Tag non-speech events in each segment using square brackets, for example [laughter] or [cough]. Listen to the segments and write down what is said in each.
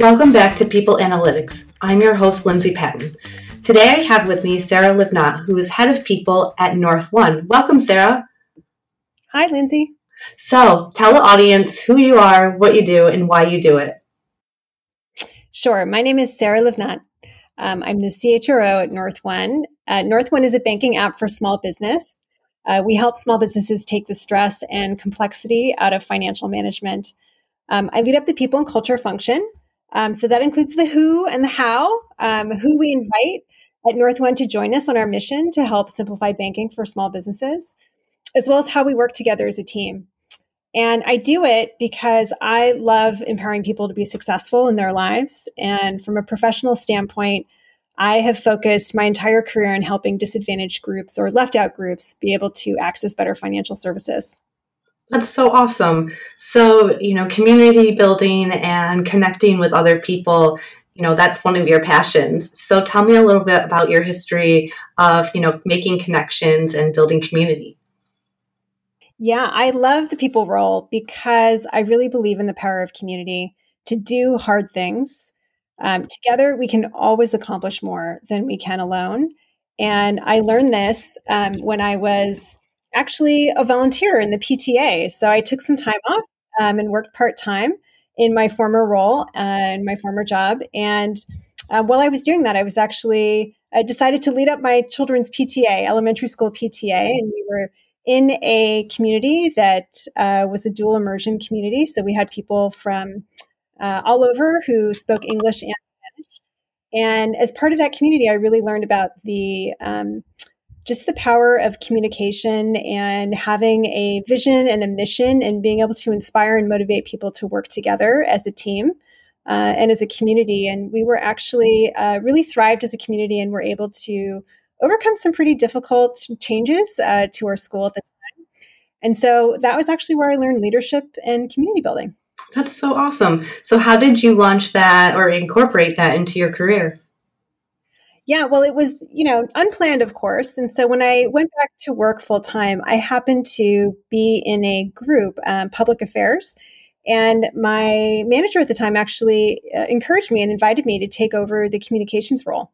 Welcome back to People Analytics. I'm your host, Lindsay Patton. Today I have with me Sarah Livnat, who is head of people at North One. Welcome, Sarah. Hi, Lindsay. So, tell the audience who you are, what you do, and why you do it. Sure. My name is Sarah Livnat. Um, I'm the CHRO at North One. Uh, North One is a banking app for small business. Uh, we help small businesses take the stress and complexity out of financial management. Um, I lead up the people and culture function. Um, so that includes the who and the how, um, who we invite at North One to join us on our mission to help simplify banking for small businesses, as well as how we work together as a team. And I do it because I love empowering people to be successful in their lives. And from a professional standpoint, I have focused my entire career on helping disadvantaged groups or left out groups be able to access better financial services. That's so awesome. So, you know, community building and connecting with other people, you know, that's one of your passions. So, tell me a little bit about your history of, you know, making connections and building community. Yeah, I love the people role because I really believe in the power of community to do hard things. Um, together, we can always accomplish more than we can alone. And I learned this um, when I was actually a volunteer in the PTA. So I took some time off um, and worked part time in my former role uh, my former job. And uh, while I was doing that, I was actually I decided to lead up my children's PTA, elementary school PTA, and we were in a community that uh, was a dual immersion community. So we had people from uh, all over who spoke English and Spanish. And as part of that community, I really learned about the um, just the power of communication and having a vision and a mission and being able to inspire and motivate people to work together as a team. Uh, and as a community, and we were actually uh, really thrived as a community, and were able to overcome some pretty difficult changes uh, to our school at the time. And so that was actually where I learned leadership and community building. That's so awesome. So, how did you launch that or incorporate that into your career? Yeah, well, it was, you know, unplanned, of course. And so when I went back to work full time, I happened to be in a group, um, public affairs. And my manager at the time actually uh, encouraged me and invited me to take over the communications role.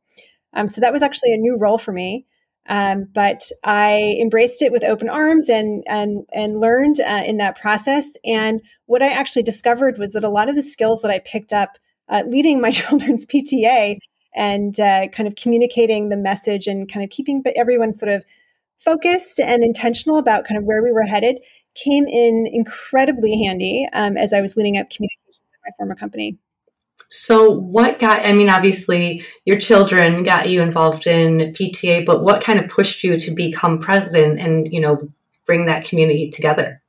Um, so that was actually a new role for me. Um, but I embraced it with open arms and and and learned uh, in that process. And what I actually discovered was that a lot of the skills that I picked up uh, leading my [laughs] children's PTA and uh, kind of communicating the message and kind of keeping everyone sort of focused and intentional about kind of where we were headed came in incredibly handy um, as I was leading up communications at my former company. So, what got, I mean, obviously your children got you involved in PTA, but what kind of pushed you to become president and, you know, bring that community together?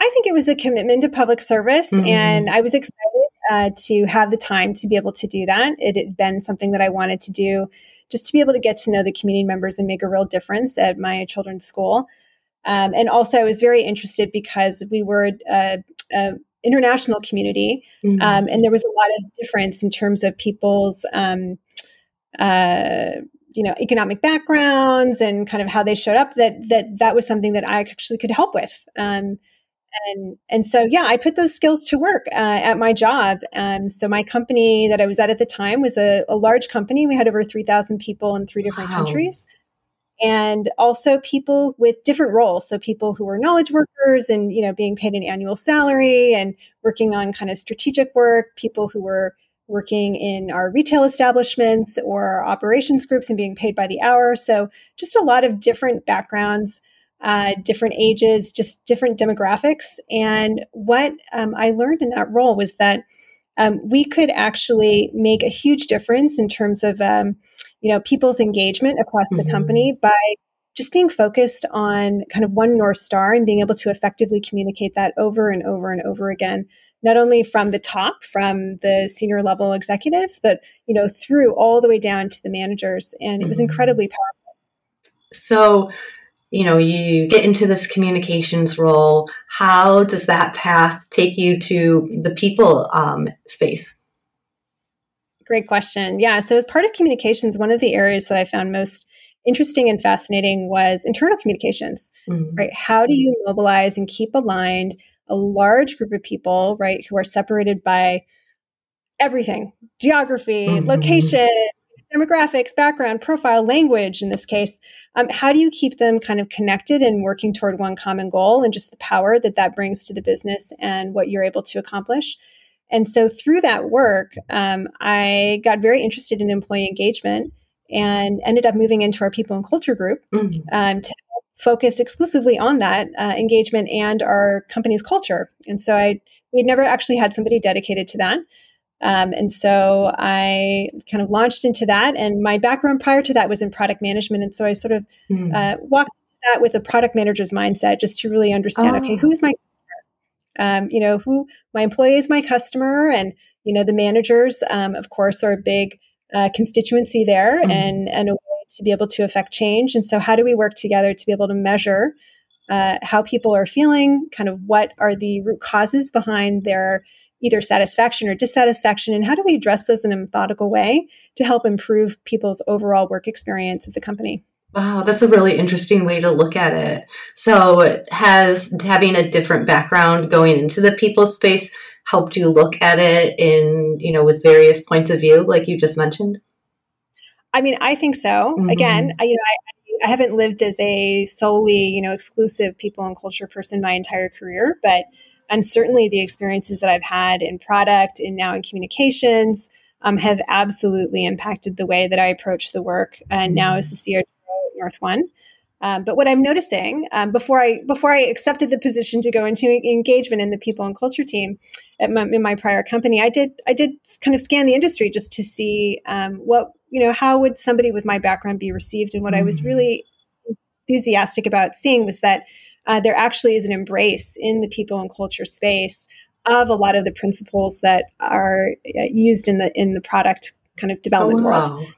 I think it was a commitment to public service, mm-hmm. and I was excited uh, to have the time to be able to do that. It had been something that I wanted to do just to be able to get to know the community members and make a real difference at my children's school. Um, and also, I was very interested because we were uh, uh, international community, mm-hmm. um, and there was a lot of difference in terms of people's, um, uh, you know, economic backgrounds and kind of how they showed up. That that that was something that I actually could help with. Um, and and so yeah, I put those skills to work uh, at my job. Um, so my company that I was at at the time was a, a large company. We had over three thousand people in three different wow. countries and also people with different roles. So people who were knowledge workers and you know being paid an annual salary and working on kind of strategic work people who were working in our retail establishments or operations groups and being paid by the hour. So just a lot of different backgrounds uh, different ages just different demographics. And what um, i learned in that role was that um, we could actually make a huge difference in terms of um, you know people's engagement across mm-hmm. the company by just being focused on kind of one north star and being able to effectively communicate that over and over and over again not only from the top from the senior level executives but you know through all the way down to the managers and it was mm-hmm. incredibly powerful so you know you get into this communications role how does that path take you to the people um, space Great question. Yeah. So, as part of communications, one of the areas that I found most interesting and fascinating was internal communications, mm-hmm. right? How do you mobilize and keep aligned a large group of people, right, who are separated by everything geography, mm-hmm. location, demographics, background, profile, language in this case. Um, how do you keep them kind of connected and working toward one common goal and just the power that that brings to the business and what you're able to accomplish? And so through that work, um, I got very interested in employee engagement and ended up moving into our people and culture group mm-hmm. um, to focus exclusively on that uh, engagement and our company's culture. And so I we'd never actually had somebody dedicated to that. Um, and so I kind of launched into that. And my background prior to that was in product management. And so I sort of mm. uh, walked into that with a product manager's mindset just to really understand oh. okay, who is my um, you know, who my employee is my customer, and you know, the managers, um, of course, are a big uh, constituency there, mm. and and a way to be able to affect change. And so, how do we work together to be able to measure uh, how people are feeling? Kind of what are the root causes behind their either satisfaction or dissatisfaction and how do we address those in a methodical way to help improve people's overall work experience at the company Wow, that's a really interesting way to look at it. So, has having a different background going into the people space helped you look at it in, you know, with various points of view, like you just mentioned? I mean, I think so. Mm-hmm. Again, I, you know, I, I haven't lived as a solely, you know, exclusive people and culture person my entire career, but and certainly the experiences that I've had in product and now in communications um, have absolutely impacted the way that I approach the work. And now as the CEO at North One. Um, but what I'm noticing um, before I before I accepted the position to go into engagement in the people and culture team at my, in my prior company, I did I did kind of scan the industry just to see um, what you know how would somebody with my background be received, and what mm-hmm. I was mm. really enthusiastic about seeing was that uh, there actually is an embrace in the people and culture space of a lot of the principles that are uh, used in the in the product kind of development oh, wow. world.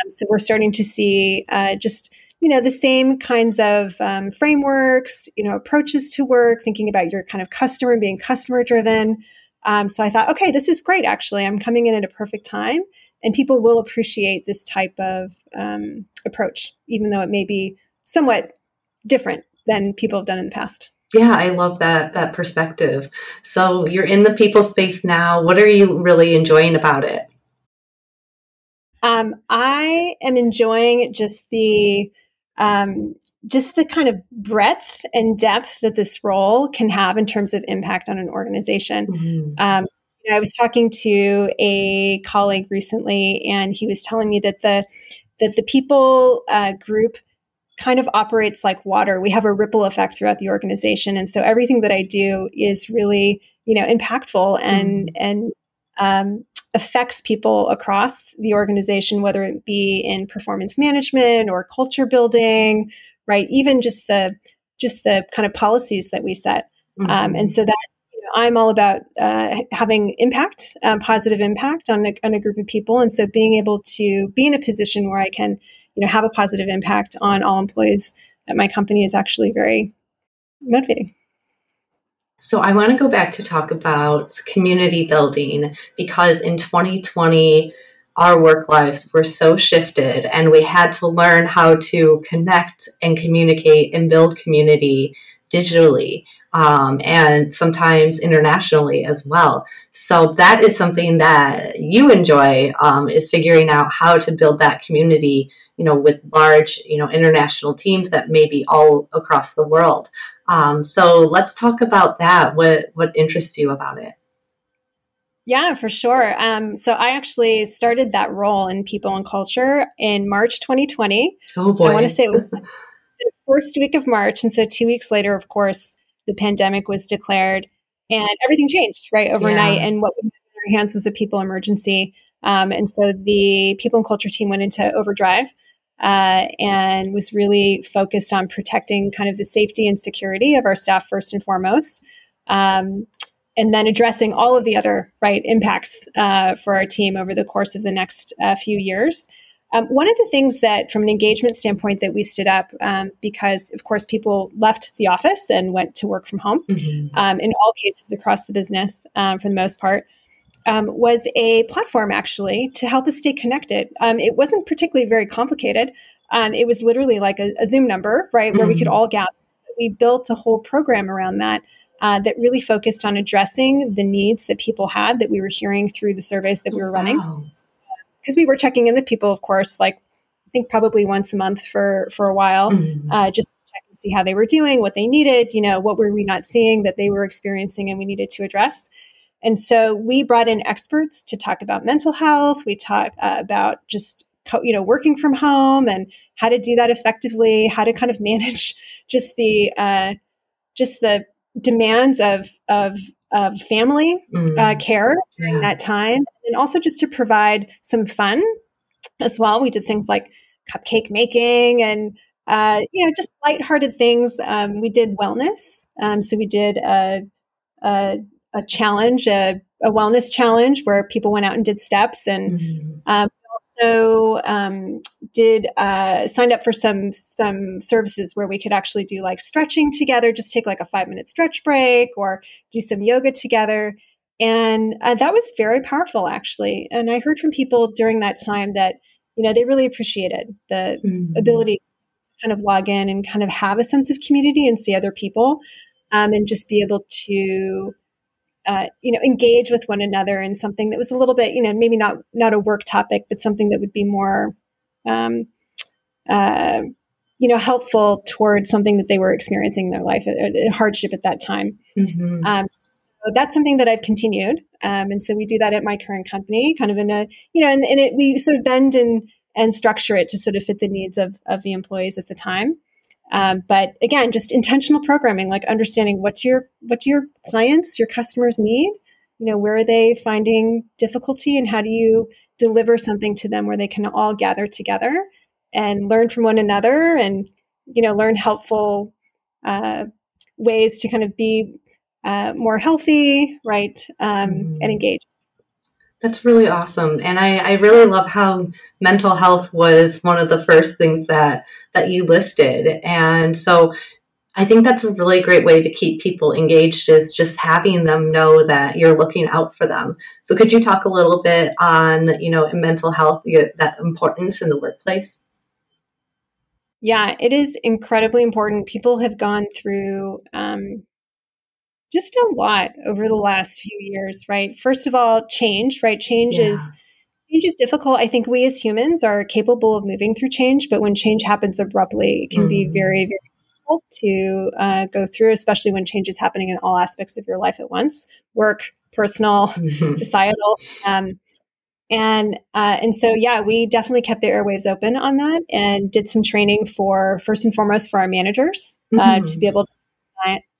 Um, so we're starting to see uh, just you know the same kinds of um, frameworks, you know approaches to work, thinking about your kind of customer and being customer driven. Um, so I thought, okay, this is great. Actually, I'm coming in at a perfect time, and people will appreciate this type of um, approach, even though it may be somewhat different than people have done in the past. Yeah, I love that that perspective. So you're in the people space now. What are you really enjoying about it? Um, I am enjoying just the um, just the kind of breadth and depth that this role can have in terms of impact on an organization. Mm-hmm. Um, you know, I was talking to a colleague recently, and he was telling me that the that the people uh, group kind of operates like water. We have a ripple effect throughout the organization, and so everything that I do is really, you know, impactful and mm. and um, affects people across the organization, whether it be in performance management or culture building, right? Even just the just the kind of policies that we set, mm-hmm. um, and so that I'm all about uh, having impact, um, positive impact on a, on a group of people, and so being able to be in a position where I can you know have a positive impact on all employees at my company is actually very motivating. So I want to go back to talk about community building because in 2020 our work lives were so shifted and we had to learn how to connect and communicate and build community digitally um, and sometimes internationally as well. So that is something that you enjoy um, is figuring out how to build that community, you know, with large, you know, international teams that may be all across the world. Um, so let's talk about that. What what interests you about it? Yeah, for sure. Um, so I actually started that role in people and culture in March 2020. Oh boy! I want to say it was the first week of March, and so two weeks later, of course, the pandemic was declared and everything changed right overnight. Yeah. And what we had in our hands was a people emergency. Um, and so the people and culture team went into overdrive uh, and was really focused on protecting kind of the safety and security of our staff first and foremost. Um, and then addressing all of the other right impacts uh, for our team over the course of the next uh, few years. Um, one of the things that, from an engagement standpoint, that we stood up um, because, of course, people left the office and went to work from home mm-hmm. um, in all cases across the business um, for the most part. Um, was a platform actually to help us stay connected. Um, it wasn't particularly very complicated. Um, it was literally like a, a Zoom number, right, where mm-hmm. we could mm-hmm. all gather. We built a whole program around that. Uh, that really focused on addressing the needs that people had that we were hearing through the surveys that we were running. Because wow. we were checking in with people, of course, like I think probably once a month for for a while, mm-hmm. uh, just to check and see how they were doing, what they needed, you know, what were we not seeing that they were experiencing and we needed to address. And so we brought in experts to talk about mental health. We talked uh, about just co- you know working from home and how to do that effectively, how to kind of manage [laughs] just the uh, just the demands of of, of family mm. uh, care during yeah. that time, and also just to provide some fun as well. We did things like cupcake making and uh, you know just lighthearted things. Um, we did wellness, um, so we did a, a a challenge, a, a, wellness challenge where people went out and did steps and mm-hmm. um, also um, did uh, signed up for some some services where we could actually do like stretching together, just take like a five minute stretch break or do some yoga together. And uh, that was very powerful, actually. And I heard from people during that time that you know they really appreciated the mm-hmm. ability to kind of log in and kind of have a sense of community and see other people, um, and just be able to uh, you know engage with one another in something that was a little bit you know maybe not not a work topic but something that would be more um, uh, you know helpful towards something that they were experiencing in their life a, a hardship at that time mm-hmm. um, so that's something that i've continued um, and so we do that at my current company kind of in a you know and, and it, we sort of bend and and structure it to sort of fit the needs of of the employees at the time um, but again, just intentional programming, like understanding what your what your clients, your customers need. You know, where are they finding difficulty, and how do you deliver something to them where they can all gather together and learn from one another, and you know, learn helpful uh, ways to kind of be uh, more healthy, right, um, and engaged. That's really awesome. And I, I really love how mental health was one of the first things that that you listed. And so I think that's a really great way to keep people engaged is just having them know that you're looking out for them. So could you talk a little bit on, you know, mental health, that importance in the workplace? Yeah, it is incredibly important. People have gone through um, just a lot over the last few years, right? First of all, change, right? Change yeah. is change is difficult. I think we as humans are capable of moving through change, but when change happens abruptly, it can mm. be mm-hmm. very, very difficult to uh, go through, especially when change is happening in all aspects of your life at once work, personal, mm-hmm. societal. Um, and uh, and so yeah, we definitely kept the airwaves open on that and did some training for first and foremost for our managers uh, mm-hmm. to be able to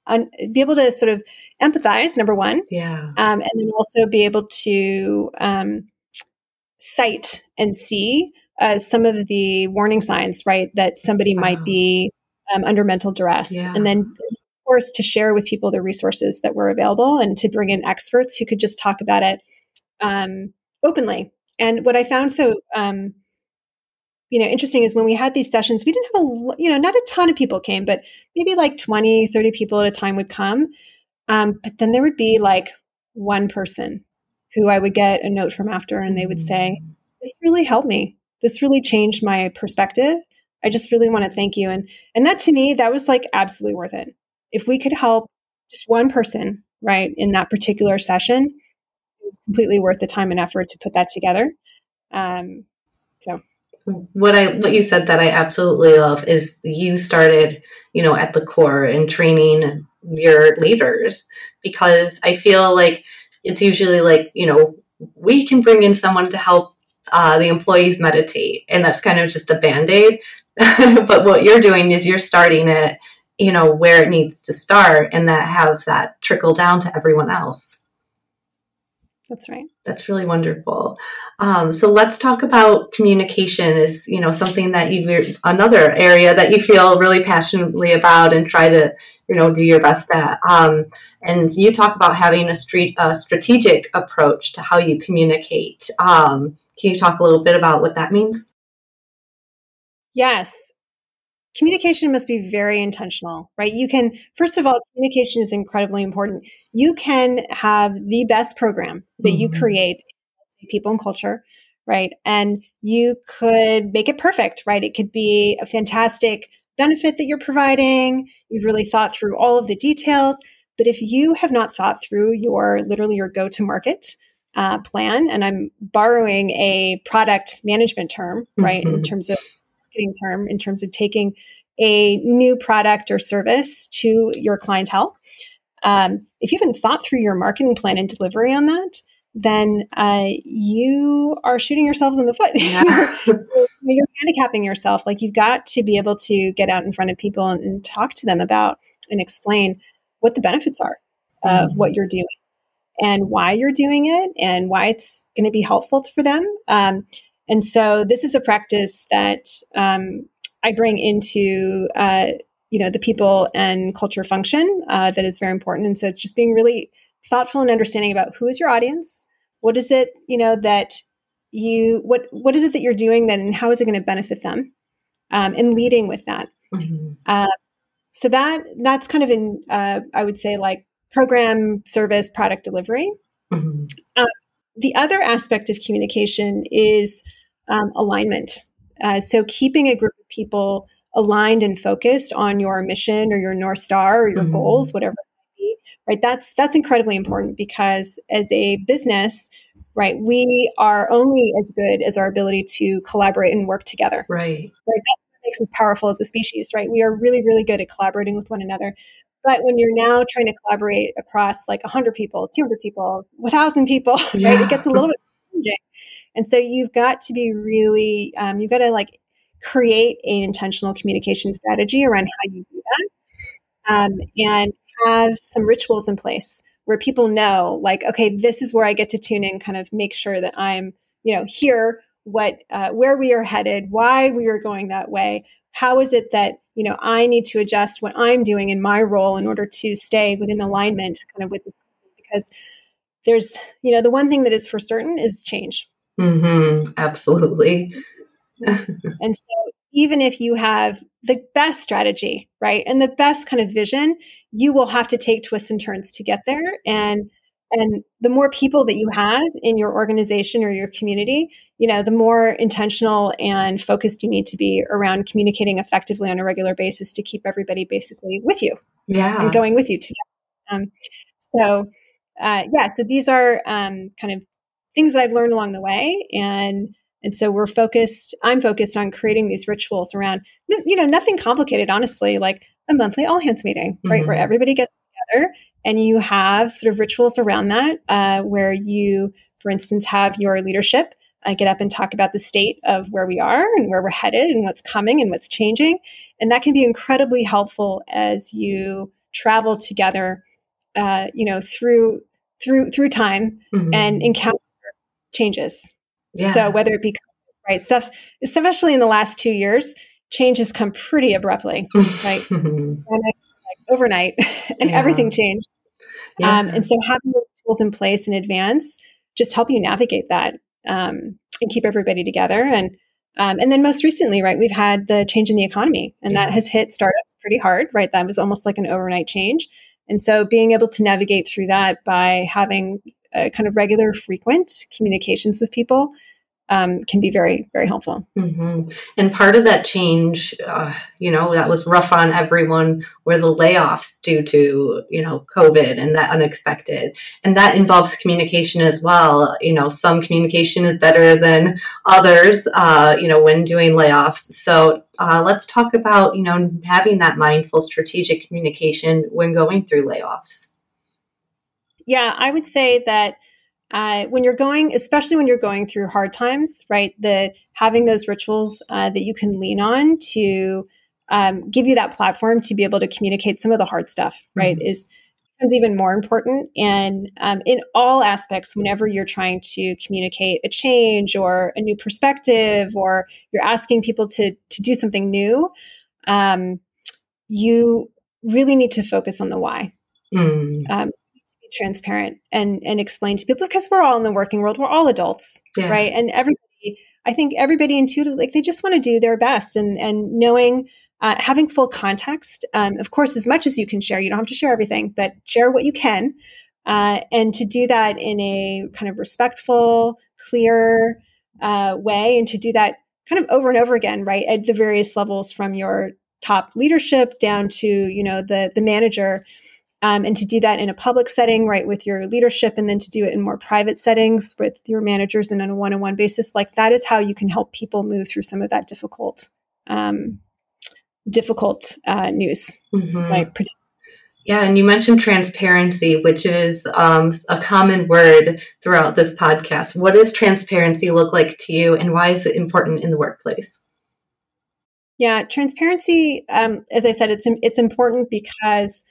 un- be able to sort of empathize, number one. Yeah. Um, and then also be able to um, cite and see uh, some of the warning signs, right, that somebody wow. might be um, under mental duress. Yeah. And then, of course, to share with people the resources that were available and to bring in experts who could just talk about it um, openly. And what I found so um, you know interesting is when we had these sessions we didn't have a you know not a ton of people came but maybe like 20 30 people at a time would come. Um, but then there would be like one person who i would get a note from after and they would say mm. this really helped me. This really changed my perspective. I just really want to thank you. And and that to me that was like absolutely worth it. If we could help just one person right in that particular session it was completely worth the time and effort to put that together. Um, what I what you said that I absolutely love is you started, you know, at the core in training your leaders because I feel like it's usually like, you know, we can bring in someone to help uh, the employees meditate and that's kind of just a band-aid. [laughs] but what you're doing is you're starting it, you know, where it needs to start and that have that trickle down to everyone else. That's right. That's really wonderful. Um, so let's talk about communication. Is you know something that you another area that you feel really passionately about and try to you know do your best at. Um, and you talk about having a street a strategic approach to how you communicate. Um, can you talk a little bit about what that means? Yes. Communication must be very intentional, right? You can, first of all, communication is incredibly important. You can have the best program that mm-hmm. you create, people and culture, right? And you could make it perfect, right? It could be a fantastic benefit that you're providing. You've really thought through all of the details. But if you have not thought through your literally your go to market uh, plan, and I'm borrowing a product management term, right, mm-hmm. in terms of marketing term, in terms of taking a new product or service to your clientele. Um, if you haven't thought through your marketing plan and delivery on that, then uh, you are shooting yourselves in the foot. [laughs] Yeah. you're, you're, handicapping yourself. Like you've got to be able to get out in front of people and, and talk to them about and explain what the benefits are of mm-hmm. what you're doing and why you're doing it and why it's going to be helpful for them. Um, and so this is a practice that um, I bring into uh, you know the people and culture function uh, that is very important. And so it's just being really thoughtful and understanding about who is your audience, what is it you know that you what what is it that you're doing then, and how is it going to benefit them, um, and leading with that. Mm-hmm. Uh, so that that's kind of in uh, I would say like program service product delivery. Mm-hmm. Uh, the other aspect of communication is um, alignment. Uh, so keeping a group of people aligned and focused on your mission or your north star or your mm-hmm. goals, whatever it might be, right? That's that's incredibly important because as a business, right, we are only as good as our ability to collaborate and work together. Right. Right. That makes us powerful as a species, right? We are really, really good at collaborating with one another. But when you're now trying to collaborate across like 100 people, 200 people, 1,000 people, [laughs] yeah. right, it gets a little bit challenging. And so you've got to be really, um, you've got to like create an intentional communication strategy around how you do that um, and have some rituals in place where people know like okay this is where i get to tune in kind of make sure that i'm you know here what uh, where we are headed why we are going that way how is it that you know i need to adjust what i'm doing in my role in order to stay within alignment kind of with because there's you know the one thing that is for certain is change. Mm-hmm. absolutely. [laughs] And so even if you have the best strategy right and the best kind of vision you will have to take twists and turns to get there. And and the more people that you have in your organization or your community you know the more intentional and focused you need to be around communicating effectively on a regular basis to keep everybody basically with you yeah and going with you together um, so uh, yeah so these are um, kind of things that i've learned along the way and and so we're focused i'm focused on creating these rituals around you know nothing complicated honestly like a monthly all hands meeting right mm-hmm. where everybody gets together and you have sort of rituals around that uh, where you, for instance, have your leadership uh, get up and talk about the state of where we are and where we're headed and what's coming and what's changing. And that can be incredibly helpful as you travel together, uh, you know, through through through time mm-hmm. and encounter changes. Yeah. So whether it be right stuff, especially in the last two years, change has come pretty abruptly, right? [laughs] and overnight [laughs] and yeah. everything changed. Yeah. Um, and so having those tools in place in advance just help you navigate that um, and keep everybody together. And um, and then most recently, right, we've had the change in the economy, and yeah. that has hit startups pretty hard, right? That was almost like an overnight change. And so being able to navigate through that by having a kind of regular, frequent communications with people um, can be very, very helpful. Mm-hmm. And part of that change, uh, you know, that was rough on everyone were the layoffs due to, you know, COVID and that unexpected. And that involves communication as well. You know, some communication is better than others, uh, you know, when doing layoffs. So uh, let's talk about, you know, having that mindful strategic communication when going through layoffs. Yeah, I would say that uh, when you're going, especially when you're going through hard times, right? The having those rituals uh, that you can lean on to um, give you that platform to be able to communicate some of the hard stuff, right? Mm-hmm. Is becomes even more important. And um, in all aspects, whenever you're trying to communicate a change or a new perspective, or you're asking people to to do something new, um, you really need to focus on the why. Mm. Um, transparent and and explain to people because we're all in the working world we're all adults yeah. right and everybody i think everybody intuitively like they just want to do their best and and knowing uh, having full context, um, of course, as much as you can share. You don't have to share everything, but share what you can. Uh, and to do that in a kind of respectful, clear uh, way, and to do that kind of over and over again, right, at the various levels from your top leadership down to you know the the manager. Um, and to do that in a public setting, right, with your leadership, and then to do it in more private settings with your managers and on a one on one basis, like that is how you can help people move through some of that difficult um, difficult uh, news. Mm-hmm. Like, yeah, and you mentioned transparency, which is um, a common word throughout this podcast. What does transparency look like to you, and why is it important in the workplace? Yeah, transparency. Um, as I said, it's it's important because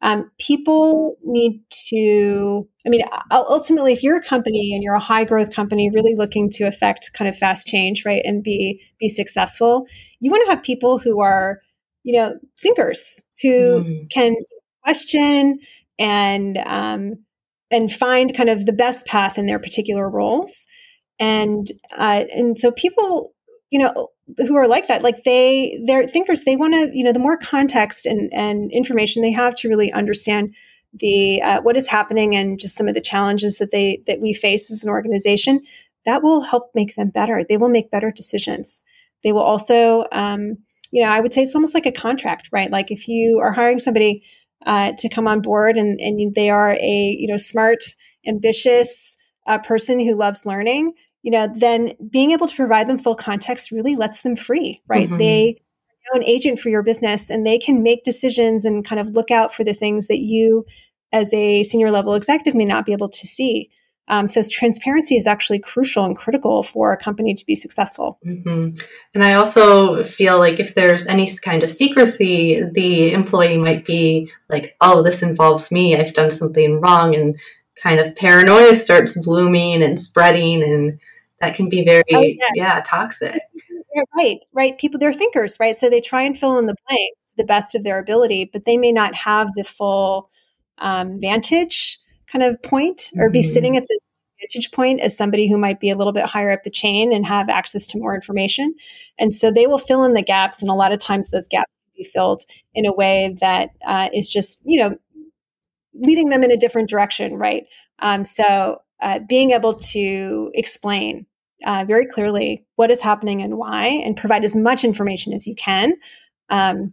um, people need to. I mean, ultimately, if you're a company and you're a high growth company, really looking to affect kind of fast change, right, and be be successful, you want to have people who are, you know, thinkers who mm. can question and um, and find kind of the best path in their particular roles, and uh, and so people, you know, who are like that, like they they're thinkers. They want to, you know, the more context and and information they have to really understand the uh, what is happening and just some of the challenges that they that we face as an organization that will help make them better. They will make better decisions. They will also um, you know i would say it's almost like a contract right? Like if you are hiring somebody uh, to come on board and, and they are a you know smart ambitious uh, person who loves learning you know then being able to provide them full context really lets them free right mm-hmm. they an agent for your business and they can make decisions and kind of look out for the things that you as a senior level executive may not be able to see um, so transparency is actually crucial and critical for a company to be successful. Mm-hmm. And I also feel like if there's any kind of secrecy, the employee might be like, "Oh, this involves me. I've done something wrong," and kind of paranoia starts blooming and spreading, and that can be very, oh, yeah. yeah, toxic. Yeah, right, right. People, they're thinkers, right? So they try and fill in the blanks to the best of their ability, but they may not have the full um, vantage kind of point or be mm-hmm. sitting at the vantage point as somebody who might be a little bit higher up the chain and have access to more information. And so they will fill in the gaps. And a lot of times those gaps can be filled in a way that uh, is just, you know, leading them in a different direction, right? Um, so uh, being able to explain uh, very clearly what is happening and why and provide as much information as you can um,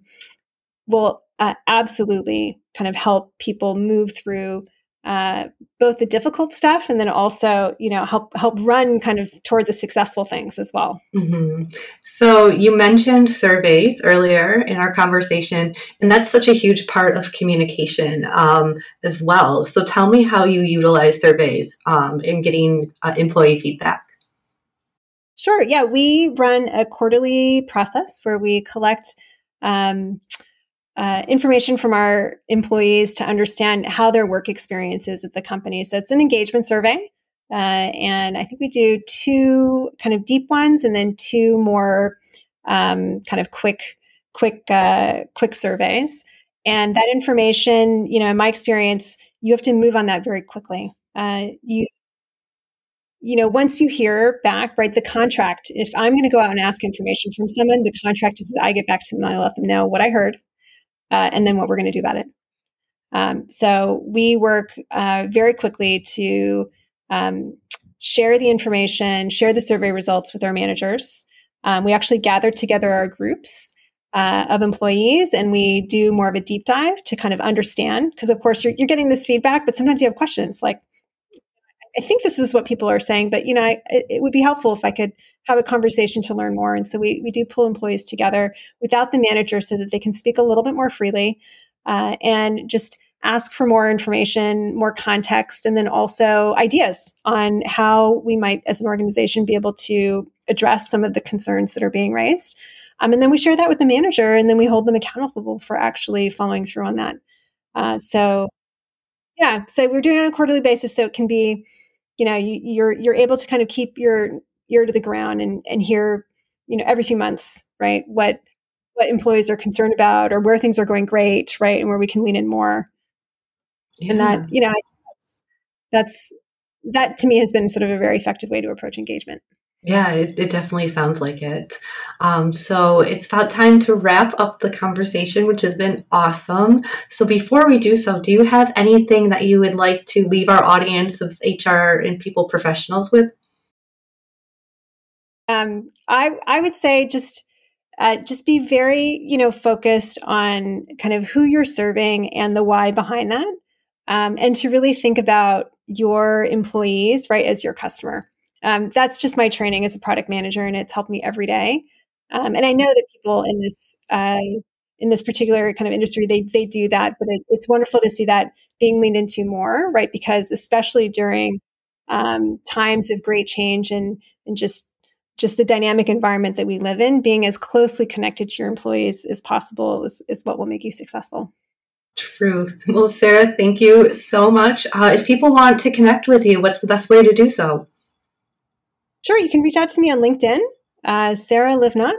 will uh, absolutely kind of help people move through uh, both the difficult stuff and then also you know help help run kind of toward the successful things as well. Mm-hmm. so you mentioned surveys earlier in our conversation and that's such a huge part of communication um, as well. So tell me how you utilize surveys um, in getting uh, employee feedback. Sure. Yeah we run a quarterly process where we collect um, uh, information from our employees to understand how their work experience is at the company. So it's an engagement survey. Uh, and I think we do two kind of deep ones and then two more um, kind of quick, quick, uh, quick surveys. And that information, you know, in my experience, you have to move on that very quickly. Uh, you, you know, once you hear back, right, the contract, if I'm going to go out and ask information from someone, the contract is that I get back to them, and I let them know what I heard, uh, and then what we're going to do about it. Um, so we work uh, very quickly to um, share the information, share the survey results with our managers. Um, we actually gather together our groups uh, of employees and we do more of a deep dive to kind of understand. Because, of course, you're, you're getting this feedback, but sometimes you have questions like, I think this is what people are saying, but you know, I, it, would be helpful if I could have a conversation to learn more. And so we we do pull employees together without the manager so that they can speak a little bit more freely uh, and just ask for more information, more context, and then also ideas on how we might, as an organization, be able to address some of the concerns that are being raised. Um, and then we share that with the manager, and then we hold them accountable for actually following through on that. Uh, so, yeah, so we're doing it on a quarterly basis, so it can be you know you, you're you're able to kind of keep your ear to the ground and and hear you know every few months right what what employees are concerned about or where things are going great right and where we can lean in more yeah. and that you know that's, that's that to me has been sort of a very effective way to approach engagement Yeah, it, it definitely sounds like it. Um, so it's about time to wrap up the conversation, which has been awesome. So before we do so, do you have anything that you would like to leave our audience of HR and people professionals with? Um, I I would say just uh, just be very you know focused on kind of who you're serving and the why behind that, um, and to really think about your employees right as your customer. Um, that's just my training as a product manager, and it's helped me every day. Um, and I know that people in this uh, in this particular kind of industry they they do that, but it, it's wonderful to see that being leaned into more, right? Because especially during um, times of great change and and just just the dynamic environment that we live in, being as closely connected to your employees as possible is, is what will make you successful. Truth. Well, Sarah, thank you so much. Uh, if people want to connect with you, what's the best way to do so? Sure, you can reach out to me on LinkedIn, uh, Sarah Livnat,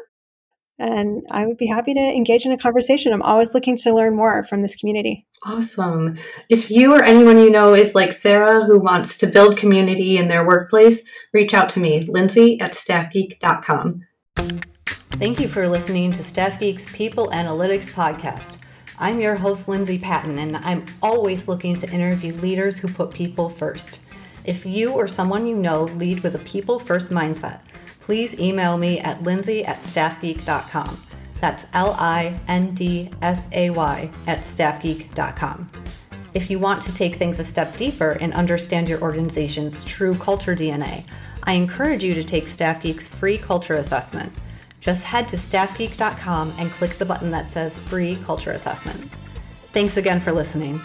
and I would be happy to engage in a conversation. I'm always looking to learn more from this community. Awesome. If you or anyone you know is like Sarah who wants to build community in their workplace, reach out to me, Lindsay at staffgeek.com. Thank you for listening to StaffGeek's People Analytics Podcast. I'm your host, Lindsay Patton, and I'm always looking to interview leaders who put people first. If you or someone you know lead with a people first mindset, please email me at lindsay at staffgeek.com. That's L I N D S A Y at staffgeek.com. If you want to take things a step deeper and understand your organization's true culture DNA, I encourage you to take StaffGeek's free culture assessment. Just head to staffgeek.com and click the button that says free culture assessment. Thanks again for listening.